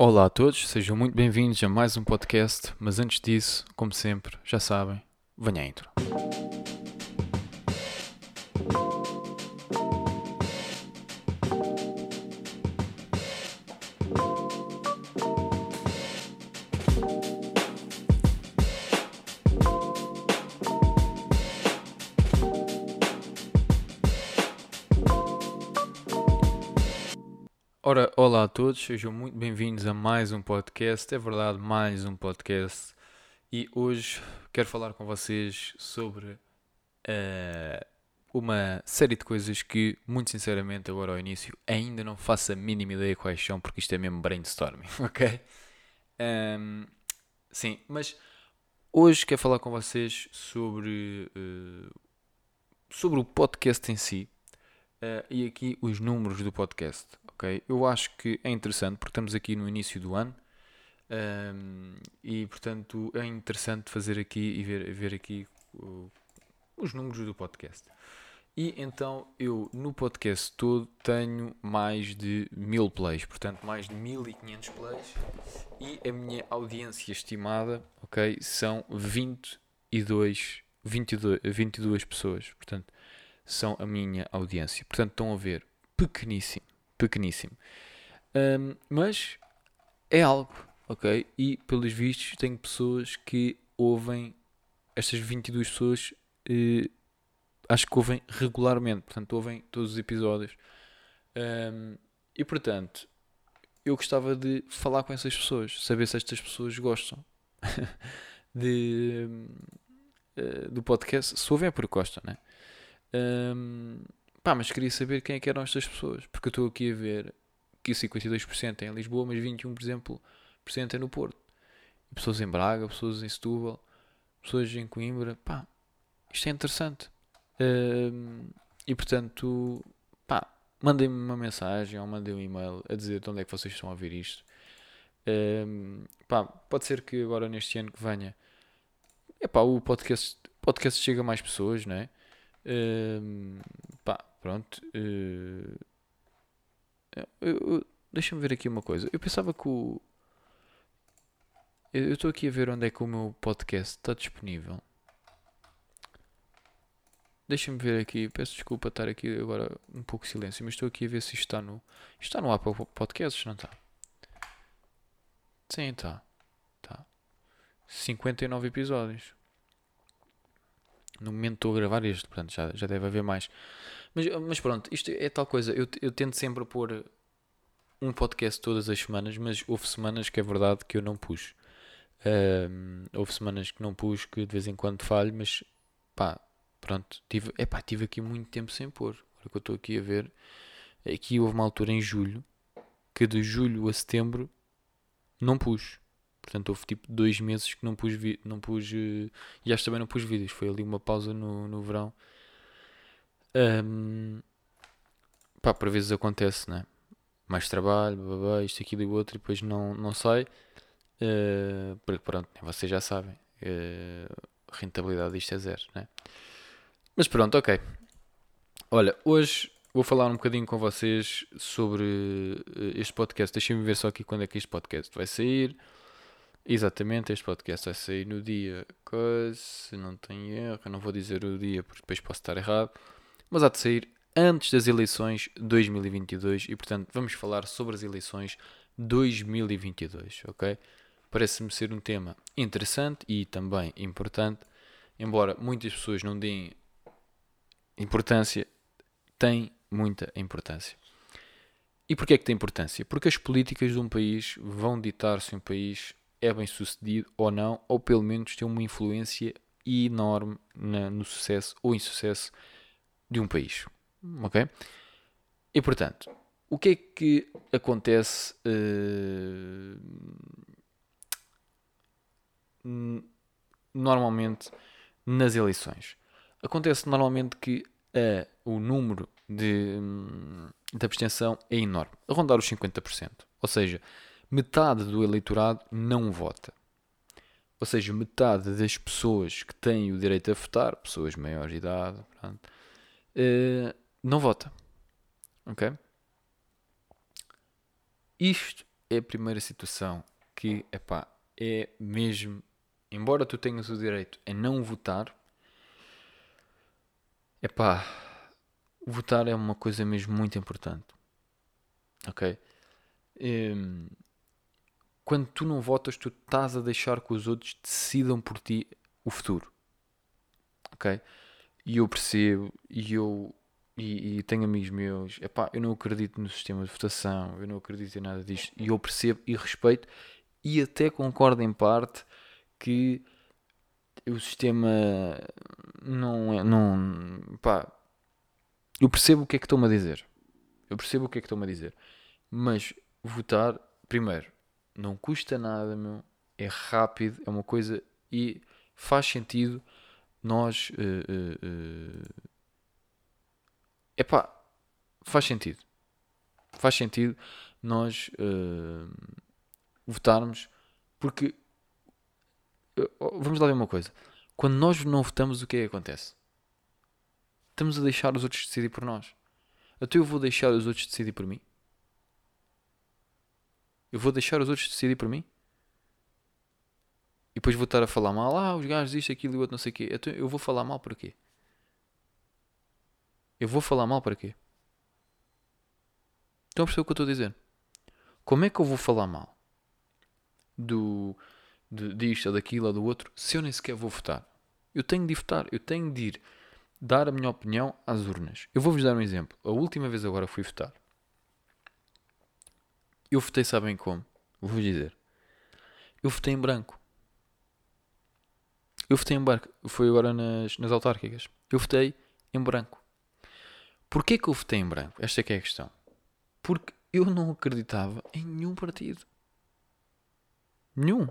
Olá a todos, sejam muito bem-vindos a mais um podcast, mas antes disso, como sempre, já sabem, venha a intro. Todos, sejam muito bem-vindos a mais um podcast. É verdade, mais um podcast. E hoje quero falar com vocês sobre eh, uma série de coisas que, muito sinceramente, agora ao início, ainda não faço a mínima ideia quais são, porque isto é mesmo brainstorming, ok? Ahm, sim, mas hoje quero falar com vocês sobre, eh, sobre o podcast em si. eh, e aqui os números do podcast, ok? Eu acho que é interessante porque estamos aqui no início do ano ehm, e portanto é interessante fazer aqui e ver, ver aqui o- os números do podcast. E então eu no podcast todo tenho mais de mil plays, portanto mais de 1500 plays e a minha audiência estimada, ok, são 22, 22, 22 pessoas, portanto são a minha audiência. Portanto, estão a ver, pequeníssimo, pequeníssimo. Ahm, mas é algo, ok? E pelos vistos, tenho pessoas que ouvem, estas 22 pessoas, eh, acho que ouvem regularmente, portanto, ouvem todos os episódios. Ahm, e portanto, eu gostava de falar com essas pessoas, saber se estas pessoas gostam de, eh, do podcast, se ouvem é porque gostam, né? Hum, pá, mas queria saber quem é que eram estas pessoas, porque eu estou aqui a ver que 52% é em Lisboa, mas 21%, por exemplo, é no Porto. Pessoas em Braga, pessoas em Setúbal, pessoas em Coimbra, pá, isto é interessante. E portanto, pá, mandem-me uma mensagem ou mandem um e-mail a dizer de onde é que vocês estão a ouvir isto. Hum, pá, pode ser que agora neste ano que venha, epá, o podcast, podcast chega a mais pessoas, não é? Hum, pá, pronto. eu- Deixa-me ver aqui uma coisa. Eu pensava que o. Eu estou aqui a ver onde é que o meu podcast está disponível. Deixa-me ver aqui. Peço desculpa estar aqui agora um pouco de silêncio, mas estou aqui a ver se isto está no. Isto está no Apple Podcasts, não está? Sim, está. Está. 59 episódios. No momento estou a gravar este, portanto já, já deve haver mais. Mas, mas pronto, isto é tal coisa. Eu, eu tento sempre pôr um podcast todas as semanas, mas houve semanas que é verdade que eu não pus. Ahm, houve semanas que não pus, que de vez em quando falho, mas pá, pronto. Tive, epá, tive aqui muito tempo sem pôr. Agora que eu estou aqui a ver. Aqui houve uma altura em julho que de julho a setembro não pus. Portanto, houve tipo dois meses que não pus, vi- não pus eh, e acho também não pus vídeos. Foi ali uma pausa no, no verão. Ahm, pá, por vezes acontece, né? Mais trabalho, babá, isto, aquilo e o outro, e depois não, não sai. Eh, porque pronto, vocês já sabem. a rentabilidade disto é zero, né? Mas pronto, ok. Olha, hoje vou falar um bocadinho com vocês sobre este podcast. Deixem-me ver só aqui quando é que este podcast vai sair. Exatamente, este podcast vai sair no dia, se não tenho erro, eu não vou dizer o dia porque depois posso estar errado, mas há de sair antes das eleições 2022 e portanto vamos falar sobre as eleições 2022, ok? Parece-me ser um tema interessante e também importante, embora muitas pessoas não deem importância, tem muita importância. E porquê é que tem importância? Porque as políticas de um país vão ditar se um país é bem sucedido ou não, ou pelo menos tem uma influência enorme na- no sucesso ou insucesso de um país. Ok? E portanto, o que é que acontece n- normalmente nas eleições? Acontece normalmente que eh, o número de, hum, de abstenção é enorme, a rondar os 50%. Ou seja, metade do eleitorado não vota. Ou seja, metade das pessoas que têm o direito a votar, pessoas de idade, pronto, eh, não vota. Ok? Isto é a primeira situação que, epá, é mesmo, embora tu tenhas o direito a não votar, epá, votar é uma coisa mesmo muito importante. Ok? Um, quando tu não votas, tu estás a deixar que os outros decidam por ti o futuro. Ok? E eu percebo, e eu e, e, tenho amigos meus, epá, eu não acredito no sistema de votação, eu não acredito em nada disto, e eu percebo e respeito, e até concordo em parte que o sistema não é, não, pá, eu percebo o que é que estão-me a dizer, eu percebo o que é que estão-me a dizer, mas votar, primeiro, não custa nada, meu, é rápido, é uma coisa, e faz sentido nós... Uh, uh, uh, faz sentido. Faz sentido nós uh, votarmos, porque uh, vamos lá ver uma coisa. Quando nós não votamos, o que é que acontece? Estamos a deixar os outros decidir por nós. Até eu vou deixar os outros decidir por mim? Eu vou deixar os outros decidir por mim? E depois vou estar a falar mal. Ah, os gajos, isto, aquilo e outro, não sei o quê. Então eu vou falar mal por quê? Eu vou falar mal para quê? Estão a perceber o que eu estou a dizer? Como é que eu vou falar mal do, de, disto ou daquilo ou do outro se eu nem sequer vou votar? Eu tenho de votar, eu tenho de ir dar a minha opinião às urnas. Eu vou-vos dar um exemplo. A última vez agora fui votar. Eu votei, sabem como? Vou-vos dizer. Eu votei em branco. Eu votei em branco. Foi agora nas, nas autárquicas. Eu votei em branco. Porquê que eu votei em branco? Esta é que é a questão. Porque eu não acreditava em nenhum partido. Nenhum.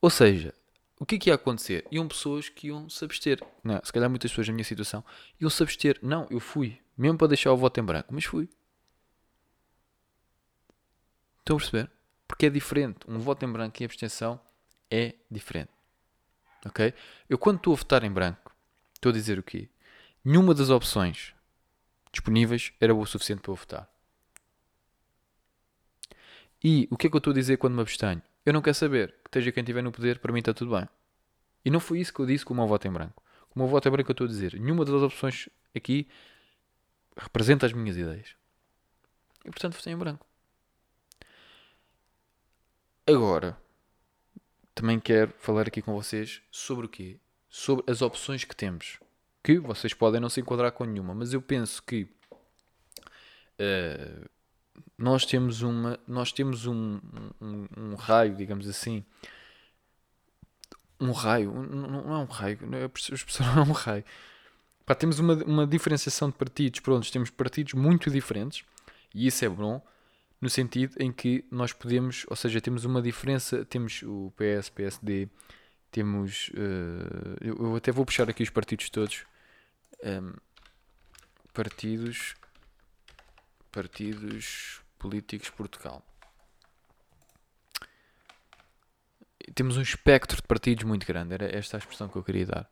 Ou seja, o que é que ia acontecer? Iam pessoas que iam se abster. Não, se calhar muitas pessoas na minha situação iam se abster. Não, eu fui. Mesmo para deixar o voto em branco. Mas fui. Estão a perceber? Porque é diferente. Um voto em branco e abstenção é diferente. Ok? Eu quando estou a votar em branco, estou a dizer o quê? Nenhuma das opções disponíveis era o suficiente para eu votar. E o que é que eu estou a dizer quando me abstenho? Eu não quero saber. Que esteja quem estiver no poder, para mim está tudo bem. E não foi isso que eu disse com o meu voto em branco. Com o meu voto em branco eu estou a dizer. Nenhuma das opções aqui representa as minhas ideias. E portanto votei em branco. Agora, também quero falar aqui com vocês sobre o quê? Sobre as opções que temos que vocês podem não se enquadrar com nenhuma, mas eu penso que uh, nós temos uma nós temos um, um, um, raio, digamos assim, um raio, não, não é um raio, não é, a expressão não é um raio. Pá, temos uma, uma diferenciação de partidos, pronto, temos partidos muito diferentes e isso é bom no sentido em que nós podemos, ou seja, temos uma diferença, temos o PS, PSD, temos, uh, eu até vou puxar aqui os partidos todos, um, partidos partidos políticos Portugal. Temos um espectro de partidos muito grande, era esta a expressão que eu queria dar.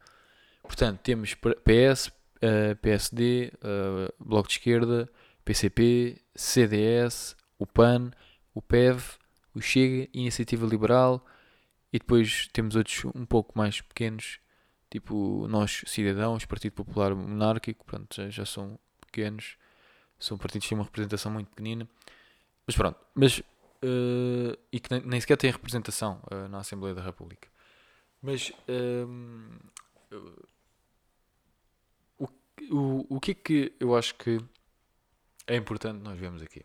Portanto, temos PS, uh, PSD, uh, Bloco de Esquerda, PCP, CDS, o PAN, o PEV, o Chega, Iniciativa Liberal e depois temos outros um pouco mais pequenos tipo nós cidadãos, Partido Popular Monárquico, pronto, já, já são pequenos, são partidos que têm uma representação muito pequenina, mas pronto, mas uh, e que nem, sequer têm representação uh, na Assembleia da República. Mas uh, o, o, o que é que eu acho que é importante nós vermos aqui?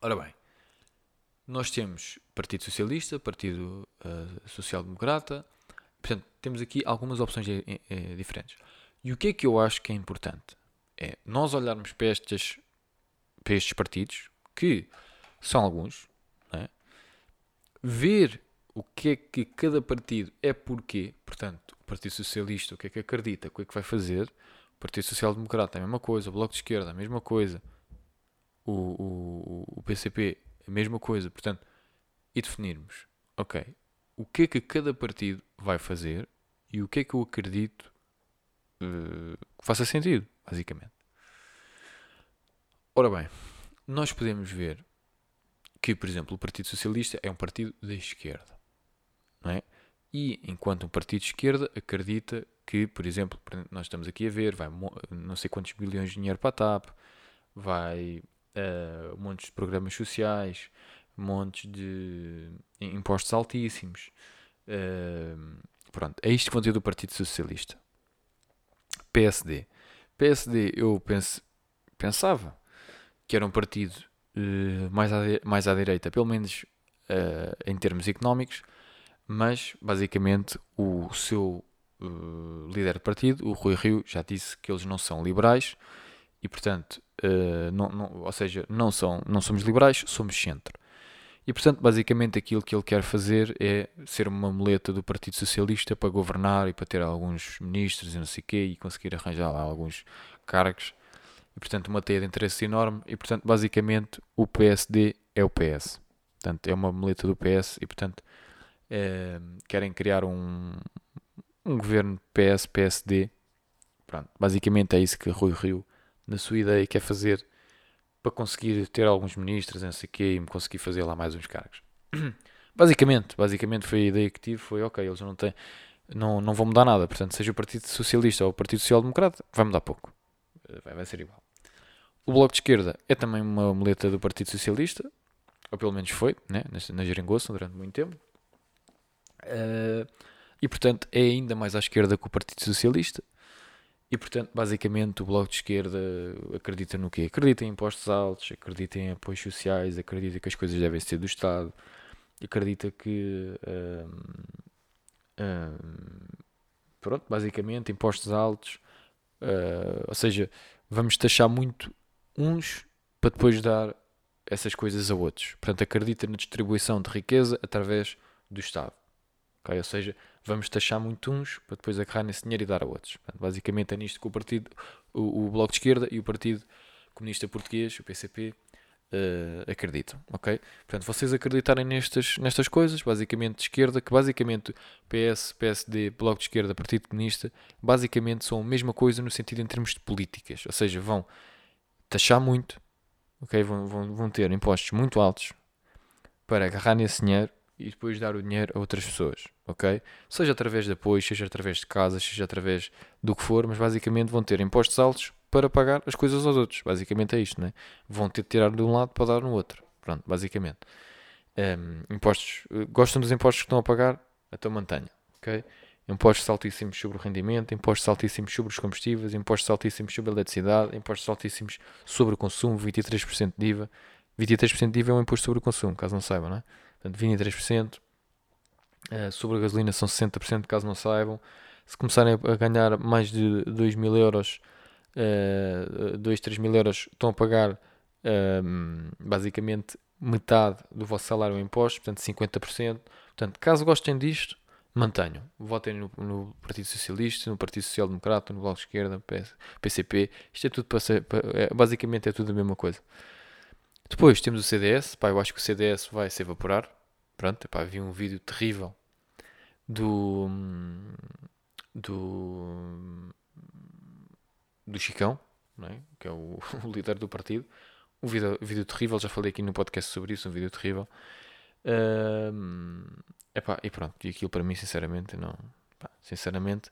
Ora bem, nós temos Partido Socialista, Partido Social Democrata, Portanto, temos aqui algumas opções é, é, diferentes. E o que é que eu acho que é importante? É nós olharmos para, estes, para estes partidos, que são alguns, é? ver o que é que cada partido é porquê. Portanto, o Partido Socialista, o que é que acredita, o que é que vai fazer. O Partido Social Democrata, a mesma coisa. O Bloco de Esquerda, a mesma coisa. O, o, o PCP, a mesma coisa. Portanto, e definirmos, ok, o que é que cada partido vai fazer e o que é que eu acredito uh, que faça sentido, basicamente. Ora bem, nós podemos ver que, por exemplo, o Partido Socialista é um partido da esquerda, não é? E enquanto um partido de esquerda acredita que, por exemplo, nós estamos aqui a ver, vai não sei quantos bilhões de dinheiro para a TAP, vai uh, montes de programas sociais, montes de impostos altíssimos. Uh, pronto, é isto que vão ter do Partido Socialista. PSD. PSD, eu pensava que era um partido uh, mais, à, mais à direita, pelo menos uh, em termos económicos, mas basicamente o seu líder de partido, o Rui Rio, já disse que eles não são liberais e, portanto, não, não, ou seja, não, são, não somos liberais, somos centro. E, portanto, basicamente aquilo que ele quer fazer é ser uma muleta do Partido Socialista para governar e para ter alguns ministros e não sei o quê e conseguir arranjar lá alguns cargos. E portanto uma teia de interesse enorme. E portanto basicamente o PSD é o PS portanto é uma muleta do PS e portanto é, querem criar um, um governo PS-PSD pronto, basicamente é isso que Rui Rio na sua ideia quer fazer para conseguir ter alguns ministros não sei quê, e conseguir fazer lá mais uns cargos basicamente, basicamente foi a ideia que tive foi ok, eles não têm não, não vão mudar nada, portanto seja o Partido Socialista ou o Partido Social Democrata vai mudar pouco vai, vai ser igual o Bloco de Esquerda é também uma muleta do Partido Socialista, ou pelo menos foi, né? na Jeringoça durante muito tempo. Uh, e portanto é ainda mais à esquerda que o Partido Socialista. E portanto, basicamente, o Bloco de Esquerda acredita no quê? Acredita em impostos altos, acredita em apoios sociais, acredita que as coisas devem ser do Estado, acredita que. Uh, uh, pronto, basicamente, impostos altos, ou seja, vamos taxar muito uns para depois dar essas coisas a outros. Portanto, acredita na distribuição de riqueza através do Estado. Okay? Ou seja, vamos taxar muito uns para depois agarrar nesse dinheiro e dar a outros. Portanto, basicamente é nisto que o partido, o, o, Bloco de Esquerda e o Partido Comunista Português, o PCP, uh, eh, acreditam. Ok? Portanto, vocês acreditarem nestas, nestas coisas, basicamente de esquerda, que basicamente PS, PSD, Bloco de Esquerda, Partido Comunista, basicamente são a mesma coisa no sentido em termos de políticas. Ou seja, vão taxar muito, ok? Vão, vão, vão ter impostos muito altos para agarrar nesse dinheiro e depois dar o dinheiro a outras pessoas, ok? Seja através de apoio, seja através de casas, seja através do que for, mas basicamente vão ter impostos altos para pagar as coisas aos outros. Basicamente é isto, né? Vão ter de tirar de um lado para dar no outro. Pronto, basicamente. Um, impostos, gostam dos impostos que estão a pagar? Então mantenha, ok? impostos altíssimos sobre o rendimento, impostos altíssimos sobre os combustíveis, impostos altíssimos sobre a eletricidade, impostos altíssimos sobre o consumo, 23% de IVA. 23% de IVA é um imposto sobre o consumo, caso não saibam, não é? Portanto, 23%. Uh, eh, sobre a gasolina são 60%, caso não saibam. Se começarem a ganhar mais de 2 mil euros, uh, 2, 3 mil euros, estão a pagar uh, basicamente metade do vosso salário em impostos, portanto 50%. Portanto, caso gostem disto, mantenham. Votem no, no, Partido Socialista, no Partido Social Democrata, no Bloco de Esquerda, PS, PCP. Isto é tudo para ser, para, é, basicamente é tudo a mesma coisa. Depois temos o CDS. Pá, eu acho que o CDS vai se evaporar. Pronto, pá, vi um vídeo terrível do do do Chicão, é? que é o, o, líder do partido. Um vídeo, vídeo terrível, já falei aqui no podcast sobre isso, um vídeo terrível. Um, Epá, e pronto, e aquilo para mim, sinceramente, não. Pá, sinceramente.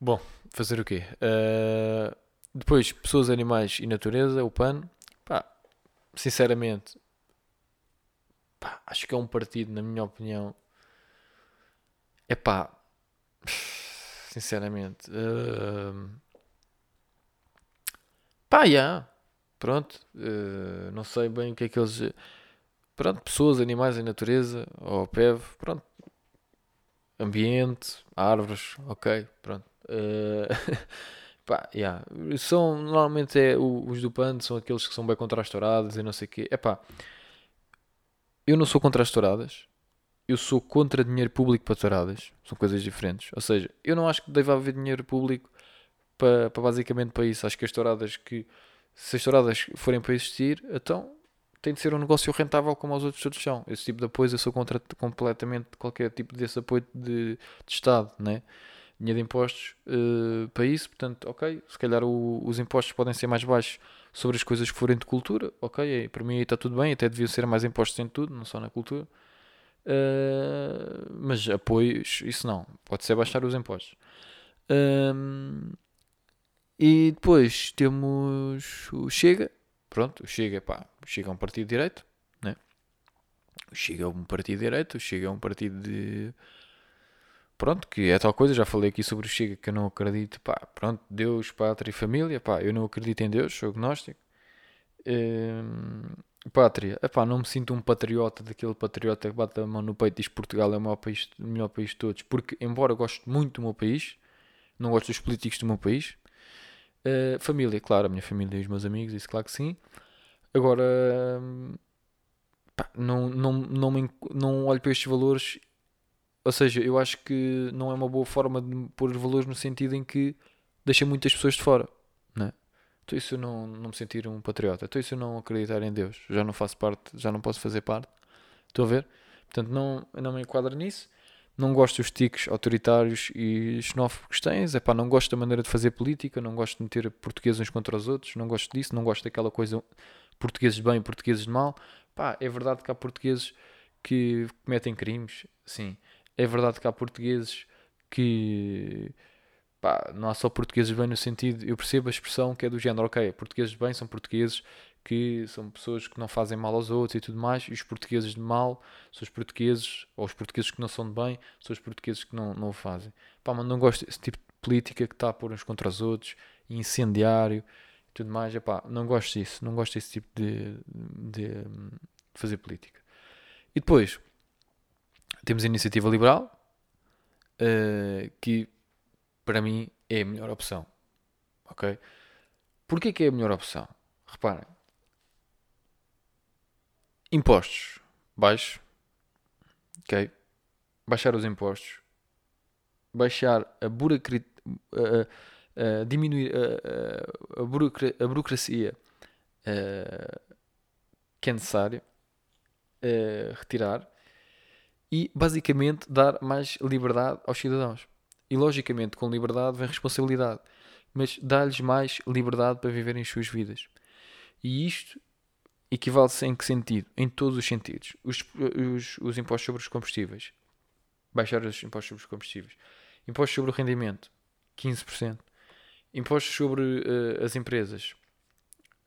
Bom, fazer o quê? Uh, depois, pessoas, animais e natureza, o PAN. Sinceramente, pá, acho que é um partido, na minha opinião. É pá, sinceramente. Uh, pá, já. Yeah, pronto. Uh, não sei bem o que é que eles pronto, pessoas, animais e natureza, ou PEV, pronto, ambiente, árvores, ok, pronto. Uh, pá, yeah. São, normalmente é, os do PAN são aqueles que são bem contra as touradas e não sei o quê. Epá, eu não sou contra as touradas, eu sou contra dinheiro público para touradas, são coisas diferentes. Ou seja, eu não acho que deva haver dinheiro público para, para basicamente para isso. Acho que as touradas que, se as touradas forem para existir, então tem de ser um negócio rentável como os outros todos são. Esse tipo de apoio eu sou contra completamente qualquer tipo desse apoio de, de Estado, né? Dinheiro de impostos uh, para isso, portanto, ok, se calhar o, os impostos podem ser mais baixos sobre as coisas que forem de cultura, ok, para mim está tudo bem, até devia ser mais impostos em tudo, não só na cultura. Uh, mas apoios, isso não, pode ser baixar os impostos. Um, e depois temos o Chega, pronto, o Chega, pá, o Chega é um partido de direito, né? O Chega é um partido direito, o Chega é um partido de pronto, que é tal coisa, já falei aqui sobre o Chega que eu não acredito, pá, pronto, Deus, pátria e família, pá, eu não acredito em Deus, sou agnóstico. Hum, pátria, epá, não me sinto um patriota daquele patriota que bate a mão no peito e diz Portugal é o melhor país, o melhor país de todos, porque embora gosto muito do meu país, não gosto dos políticos do meu país. Uh, família, claro, a minha família e os meus amigos, isso claro que sim. Agora, hum, pá, não, não, não, me, não olho para estes valores ou seja, eu acho que não é uma boa forma de pôr valores no sentido em que deixa muitas pessoas de fora. Né? Então isso eu não, não me sentir um patriota. Então isso eu não acreditar em Deus. Já não faço parte, já não posso fazer parte. Estou a ver? Portanto, não, não me enquadro nisso. Não gosto dos tiques autoritários e xenófobos que tens. É pá, não gosto da maneira de fazer política. Não gosto de meter portugueses uns contra os outros. Não gosto disso. Não gosto daquela coisa portugueses de bem e portugueses de mal. Pá, é verdade que há portugueses que cometem crimes. Sim. É verdade que há portugueses que. Pá, não há só portugueses bem no sentido. Eu percebo a expressão que é do género, ok, portugueses bem são portugueses que são pessoas que não fazem mal aos outros e tudo mais, e os portugueses de mal são os portugueses, ou os portugueses que não são de bem, são os portugueses que não, não o fazem. Pá, mas não gosto desse tipo de política que está a pôr uns contra os outros, incendiário e tudo mais. Epá, não gosto disso, não gosto desse tipo de, de, de fazer política. E depois, temos a iniciativa liberal, uh, que para mim é a melhor opção. Ok? Porquê que é a melhor opção? Reparem. Impostos baixos. Ok? Baixar os impostos. Baixar a burocracia. Uh, uh, diminuir a, a, burocracia, burocracia que é necessária. retirar e basicamente dar mais liberdade aos cidadãos. E logicamente, com liberdade vem responsabilidade, mas dá-lhes mais liberdade para viverem as suas vidas. E isto equivale-se em que sentido? Em todos os sentidos. Os, os, os impostos sobre os combustíveis. Baixar os impostos sobre os combustíveis. Impostos sobre o rendimento. 15%. Impostos sobre uh, as empresas.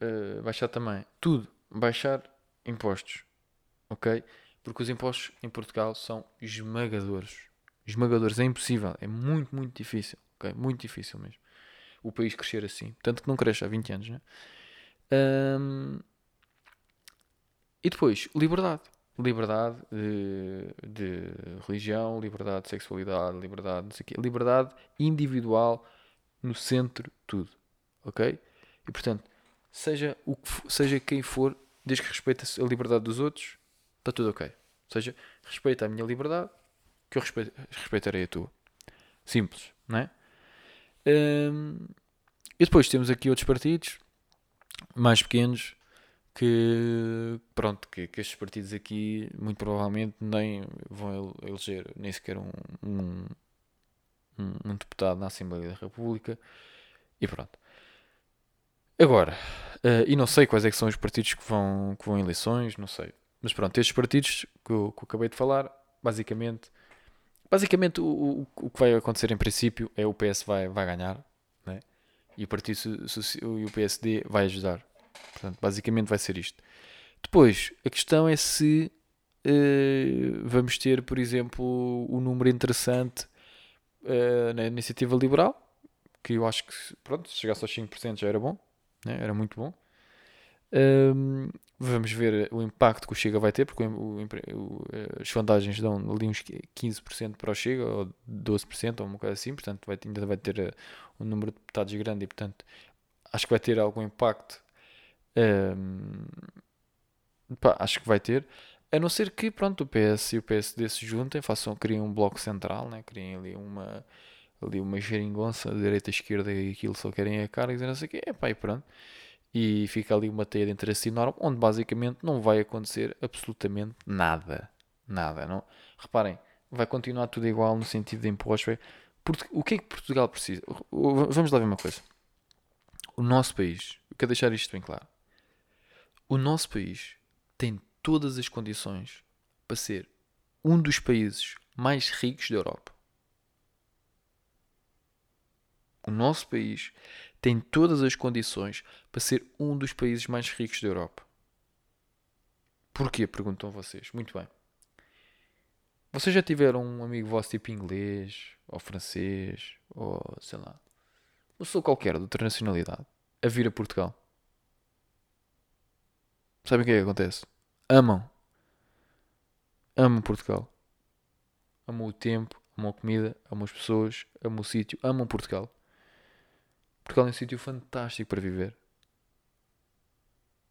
Uh, baixar também. Tudo. Baixar impostos. Ok? Porque os impostos em Portugal são esmagadores. Esmagadores, é impossível, é muito, muito difícil. Okay? Muito difícil mesmo. O país crescer assim. Tanto que não cresce há 20 anos, né? Um, e depois, liberdade. Liberdade de, de, religião, liberdade de sexualidade, liberdade, não sei quê. liberdade individual no centro de tudo. Ok? E portanto, seja, o que for, seja quem for, desde que respeite a liberdade dos outros, está tudo ok. Ou seja, respeita a minha liberdade, que eu respeito, respeitarei a tua. Simples, não é? Um, e depois temos aqui outros partidos mais pequenos que pronto, que, que, estes partidos aqui muito provavelmente nem vão eleger nem sequer um, um, um, deputado na Assembleia da República e pronto. Agora, uh, e não sei quais é são os partidos que vão, que vão em eleições, não sei. Mas pronto, estes partidos que eu, que eu acabei de falar, basicamente, basicamente o, o, o, que vai acontecer em princípio é o PS vai, vai ganhar né? e o Partido o PSD vai ajudar. Portanto, basicamente vai ser isto. Depois, a questão é se uh, vamos ter, por exemplo, um número interessante uh, na iniciativa liberal, que eu acho que, pronto, se chegasse aos 5% já era bom, né? era muito bom. Um, vamos ver o impacto que o Chega vai ter, porque o, o, as sondagens dão ali uns 15% para o Chega, ou 12%, ou uma coisa assim, portanto vai, ainda vai ter uh, um número de deputados grande e, portanto, acho que vai ter algum impacto. Um, pá, acho que vai ter. A não ser que, pronto, o PS e o PSD se juntem, façam, criem um bloco central, né? criem ali uma, ali uma geringonça, direita, esquerda e aquilo só querem a cara e não sei o quê, é pá, e pronto e fica ali uma teia de interesse enorme onde basicamente não vai acontecer absolutamente nada. Nada, não? Reparem, vai continuar tudo igual no sentido de impostos. O que é que Portugal precisa? Vamos lá ver uma coisa. o nosso país, eu quero deixar isto bem claro. O nosso país tem todas as condições para ser um dos países mais ricos da Europa. O nosso país tem todas as condições para ser um dos países mais ricos da Europa. Porquê? Perguntam vocês. Muito bem. Vocês já tiveram um amigo vosso tipo inglês, ou francês, ou sei lá, uma pessoa qualquer de outra nacionalidade, a vir a Portugal? Sabem o que é que acontece? Amam. Amam Portugal. Amam o tempo, amam a comida, amam as pessoas, amam o sítio, amam Portugal. Portugal é um sítio fantástico para viver.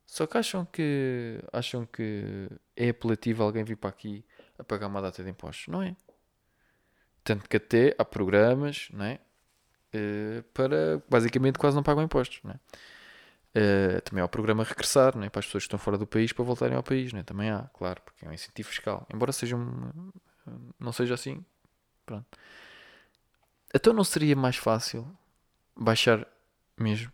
Só que acham que acham que é apelativo alguém vir para aqui a pagar uma data de impostos. Não é? Tanto que até há programas não é? Uh, para basicamente quase não pagam impostos. Não é? Uh, também há o programa Regressar não é? para as pessoas que estão fora do país para voltarem ao país. Não é? Também há, claro, porque é um incentivo fiscal. Embora seja um, não seja assim. Pronto. Então não seria mais fácil baixar mesmo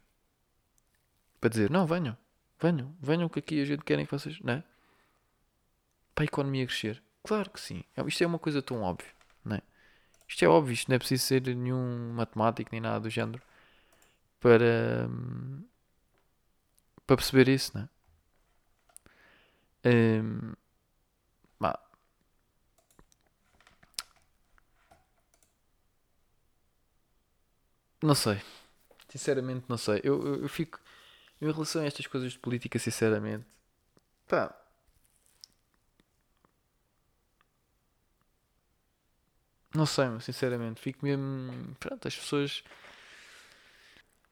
para dizer: não, venham, venham, venham que aqui a gente querem que vocês. Não é? Para a economia crescer. Claro que sim. É, isto é uma coisa tão óbvia, não é? Isto é óbvio, isto não é preciso ser nenhum matemático nem nada do género para, para perceber isso, não é? Um, não sei. Sinceramente, não sei. Eu, eu, eu, fico. Em relação a estas coisas de política, sinceramente. Pá, Não sei, sinceramente. Fico mesmo. Pronto, as pessoas.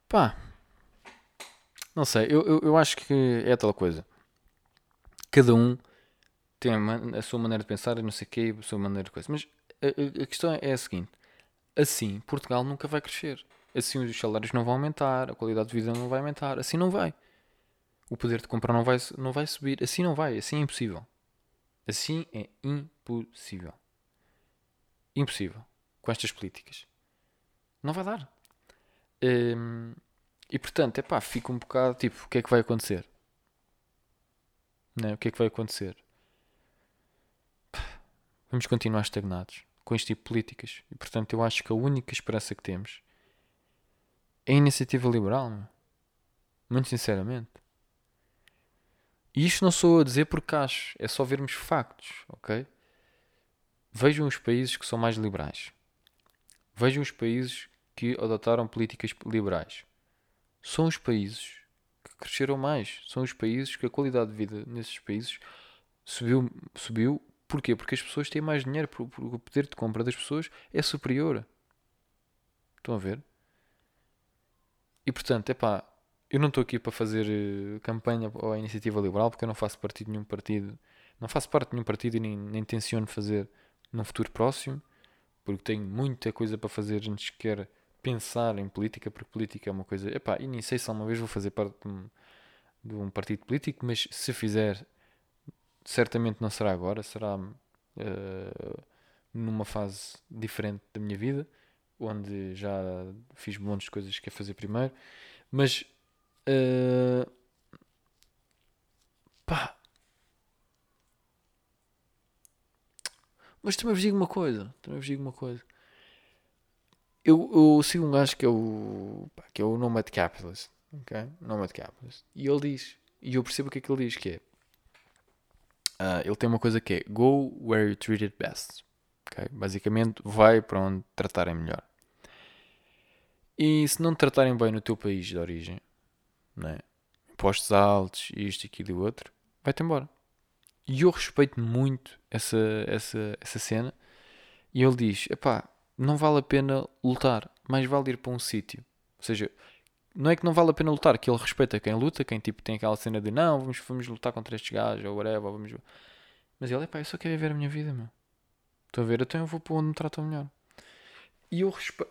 Pá. Não sei, eu, eu, eu acho que é tal coisa. Cada um tem a, a sua maneira de pensar e não sei o quê, a sua maneira de coisa. Mas a, a, questão é a seguinte: assim, Portugal nunca vai crescer. Assim, os salários não vão aumentar, a qualidade de vida não vai aumentar. Assim, não vai. O poder de compra não vai, não vai subir. Assim, não vai. Assim é impossível. Assim é impossível. Impossível. Com estas políticas. Não vai dar. Um, e portanto, é pá, fica um bocado tipo: o que é que vai acontecer? Não é? O que é que vai acontecer? Vamos continuar estagnados com este tipo de políticas. E portanto, eu acho que a única esperança que temos é a iniciativa liberal. Meu. Muito sinceramente. E isto não sou a dizer porque acho, é só vermos factos, ok? Vejam os países que são mais liberais. Vejam os países que adotaram políticas liberais. São os países que cresceram mais. São os países que a qualidade de vida nesses países subiu. subiu. Porquê? Porque as pessoas têm mais dinheiro. Porque o poder de compra das pessoas é superior. Estão a ver? E portanto, é pá, eu não estou aqui para fazer eh, campanha à iniciativa liberal porque eu não faço parte de nenhum partido. Não faço parte de nenhum partido e nem, nem tenciono fazer num futuro próximo, porque tenho muita coisa para fazer antes que quer pensar em política, porque política é uma coisa. Epá, e nem sei se alguma vez vou fazer parte de um, de um partido político, mas se fizer, certamente não será agora, será uh, numa fase diferente da minha vida, onde já fiz montes de coisas que quero fazer primeiro, mas. Uh, pá, Mas também vos digo uma coisa. Também vos digo uma coisa. Eu, eu sigo um gajo que é o. que é o Nomad Capitalist. Ok? Nomad Capitalist. E ele diz. E eu percebo o que é que ele diz que é. Uh, ele tem uma coisa que é Go where you treated best. Okay? Basicamente, vai para onde tratarem melhor. E se não te tratarem bem no teu país de origem, né? impostos altos, isto, aquilo e outro, vai-te embora. E eu respeito muito essa, essa, essa cena. E ele diz: epá, não vale a pena lutar, mais vale ir para um sítio. Ou seja, não é que não vale a pena lutar, que ele respeita quem luta, quem tipo tem aquela cena de não, vamos, vamos lutar contra estes gajos ou whatever, vamos. Mas ele, epá, eu só quero viver a minha vida, meu. Estou a ver, então eu vou para onde me tratam melhor. E eu respe...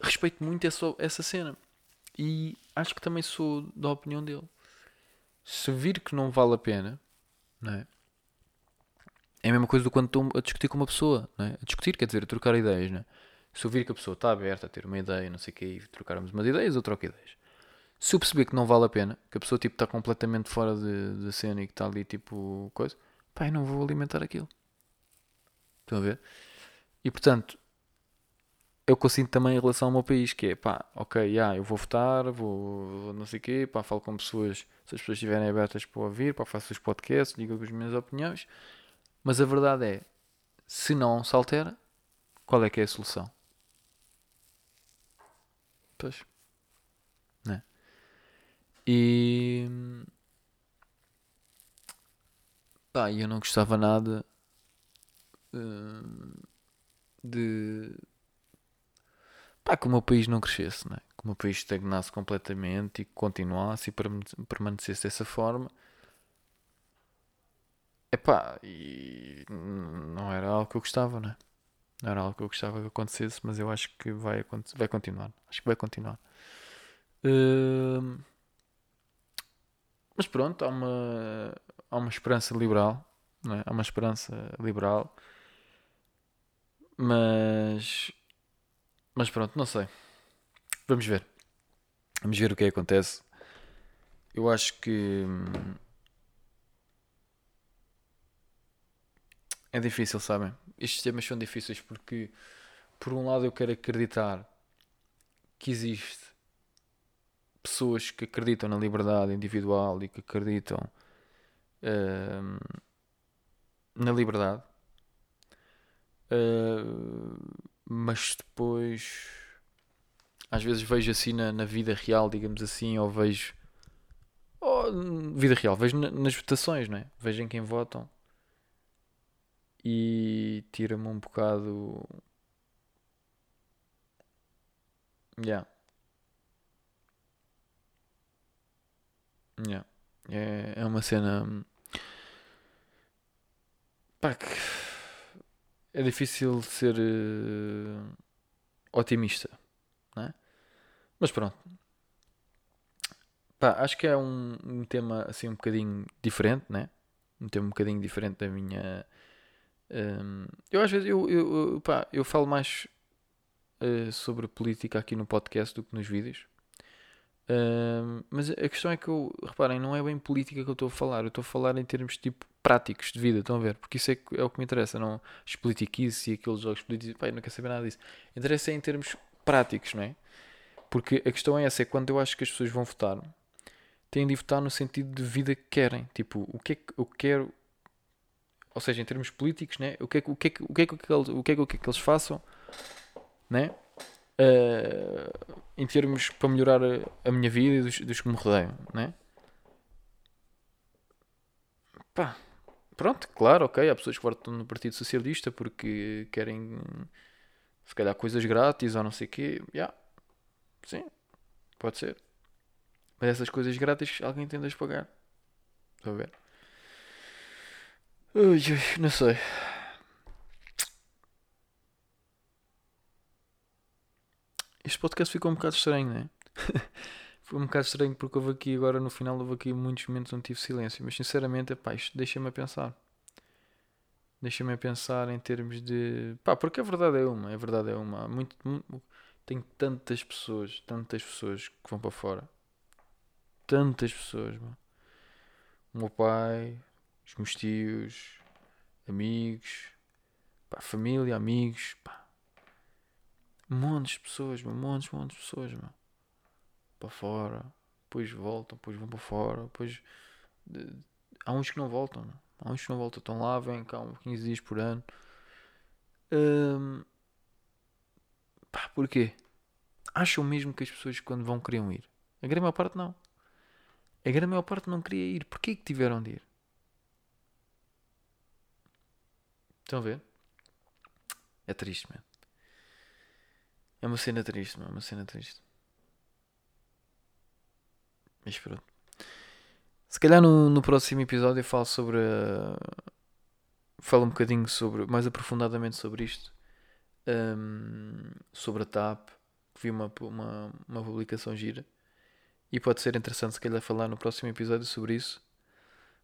respeito muito essa, essa cena. E acho que também sou da opinião dele. Se vir que não vale a pena, não é? É a mesma coisa do quando estou a discutir com uma pessoa, não é? A discutir, quer dizer, a trocar ideias, não é? Se eu vir que a pessoa está aberta a ter uma ideia, não sei o quê, e trocarmos umas ideias, eu troco ideias. Se eu perceber que não vale a pena, que a pessoa tipo está completamente fora de, de cena e que está ali tipo coisa, pá, eu não vou alimentar aquilo. Estão a ver? E portanto, é eu sinto também em relação ao meu país, que é pá, ok, yeah, eu vou votar, vou não sei o quê, pá, falo com pessoas, se as pessoas estiverem abertas para ouvir, pá, faço os podcasts, digo as minhas opiniões, mas a verdade é, se não se altera, qual é que é a solução? Pois. Né? E. Pá, eu não gostava nada uh, de. Pá, que o meu país não crescesse, né? que o meu país estagnasse completamente e continuasse e permanecesse dessa forma. Epá, e não era algo que eu gostava, né? Não era algo que eu gostava que acontecesse, mas eu acho que vai, vai continuar. Acho que vai continuar. Uh, mas pronto, há uma, há uma esperança liberal. Não é? Há uma esperança liberal. Mas. Mas pronto, não sei. Vamos ver. Vamos ver o que é que acontece. Eu acho que. Hum, é difícil, sabem? estes temas são difíceis porque, por um lado, eu quero acreditar que existe pessoas que acreditam na liberdade individual e que acreditam uh, na liberdade, uh, mas depois às vezes vejo assim na, na vida real, digamos assim, ou vejo oh, vida real, vejo na, nas votações, não é? Vejo em quem votam e tira-me um bocado. Yeah. Yeah. É, é uma cena. Pá, que é difícil ser uh, otimista, né? Mas pronto. Pá, acho que é um, um tema assim um bocadinho diferente, né? Um tema um bocadinho diferente da minha um, eu às vezes eu, eu, pá, eu falo mais uh, sobre política aqui no podcast do que nos vídeos. Um, mas a questão é que eu, reparem, não é bem política que eu estou a falar, eu estou a falar em termos tipo práticos de vida, estão a ver? Porque isso é, é o que me interessa, não as politiquices e aqueles jogos políticos, pá, eu não quero saber nada disso. Interessa é em termos práticos, não é? Porque a questão é essa, é quando eu acho que as pessoas vão votar, têm de votar no sentido de vida que querem. Tipo, o que é que eu quero ou seja, em termos políticos, né? o, que é, o, que é, o, que é, o, que é, o, que é, o que é que eles façam né? Uh, em termos para melhorar a, a minha vida e dos, dos, que me rodeiam. Né? Pá, pronto, claro, ok. Há pessoas que votam no Partido Socialista porque querem se calhar coisas grátis ou não sei o quê. Yeah. Sim, pode ser. Mas essas coisas grátis alguém tem de as pagar. Estou a ver? Ui, ui, não sei. Este podcast ficou um bocado estranho, não é? Foi um bocado estranho porque houve aqui agora no final houve aqui muitos momentos onde tive silêncio, mas sinceramente, pá, isto deixa-me a pensar. Deixa-me a pensar em termos de. Pá, porque a verdade é uma, a verdade é uma. Muito, muito, tenho tantas pessoas, tantas pessoas que vão para fora. Tantas pessoas, mano. O meu pai, os meus tios, amigos, pá, família, amigos, pá. Montes de pessoas, meu, montes, montes de pessoas, meu. Para fora, depois voltam, depois vão para fora, depois. De... Há uns que não voltam, há uns que não voltam, estão lá, vêm cá 15 dias por ano. Hum... Pá, porquê? Acham mesmo que as pessoas quando vão queriam ir? A grande maior parte não. A grande maior parte não queria ir. Porquê que tiveram de ir? Estão a ver? É triste, mano. É uma cena triste, mano. É uma cena triste. Mas pronto. Se calhar no, no próximo episódio eu falo sobre. A... Falo um bocadinho sobre. Mais aprofundadamente sobre isto. Um, sobre a TAP. Vi uma, uma, uma publicação gira. E pode ser interessante se calhar falar no próximo episódio sobre isso.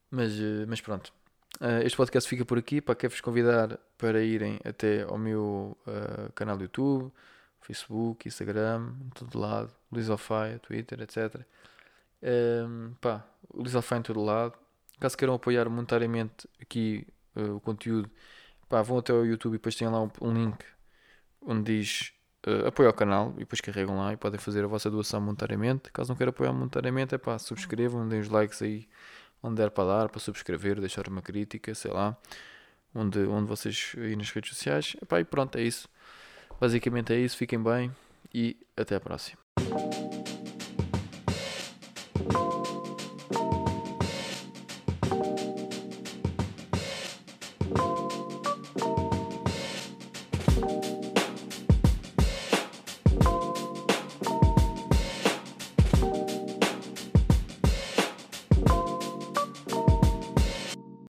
Mas, eh, mas pronto. Uh, este podcast fica por aqui. Para quero-vos convidar para irem até ao meu uh, canal do YouTube, Facebook, Instagram, todo lado, Lisofy, Twitter, etc. Um, pá, Lisofy em todo lado. Caso queiram apoiar monetariamente aqui uh, o conteúdo, pá, vão até ao YouTube e depois tem lá um, um link onde diz uh, apoio ao canal e depois carregam lá e podem fazer a vossa doação monetariamente. Caso não queiram apoiar monetariamente, é pá, subscrevam, deem os likes aí onde der para dar, para subscrever, deixar uma crítica, sei lá, onde, onde vocês aí nas redes sociais. Epá, e pronto, é isso. Basicamente é isso, fiquem bem e até a próxima.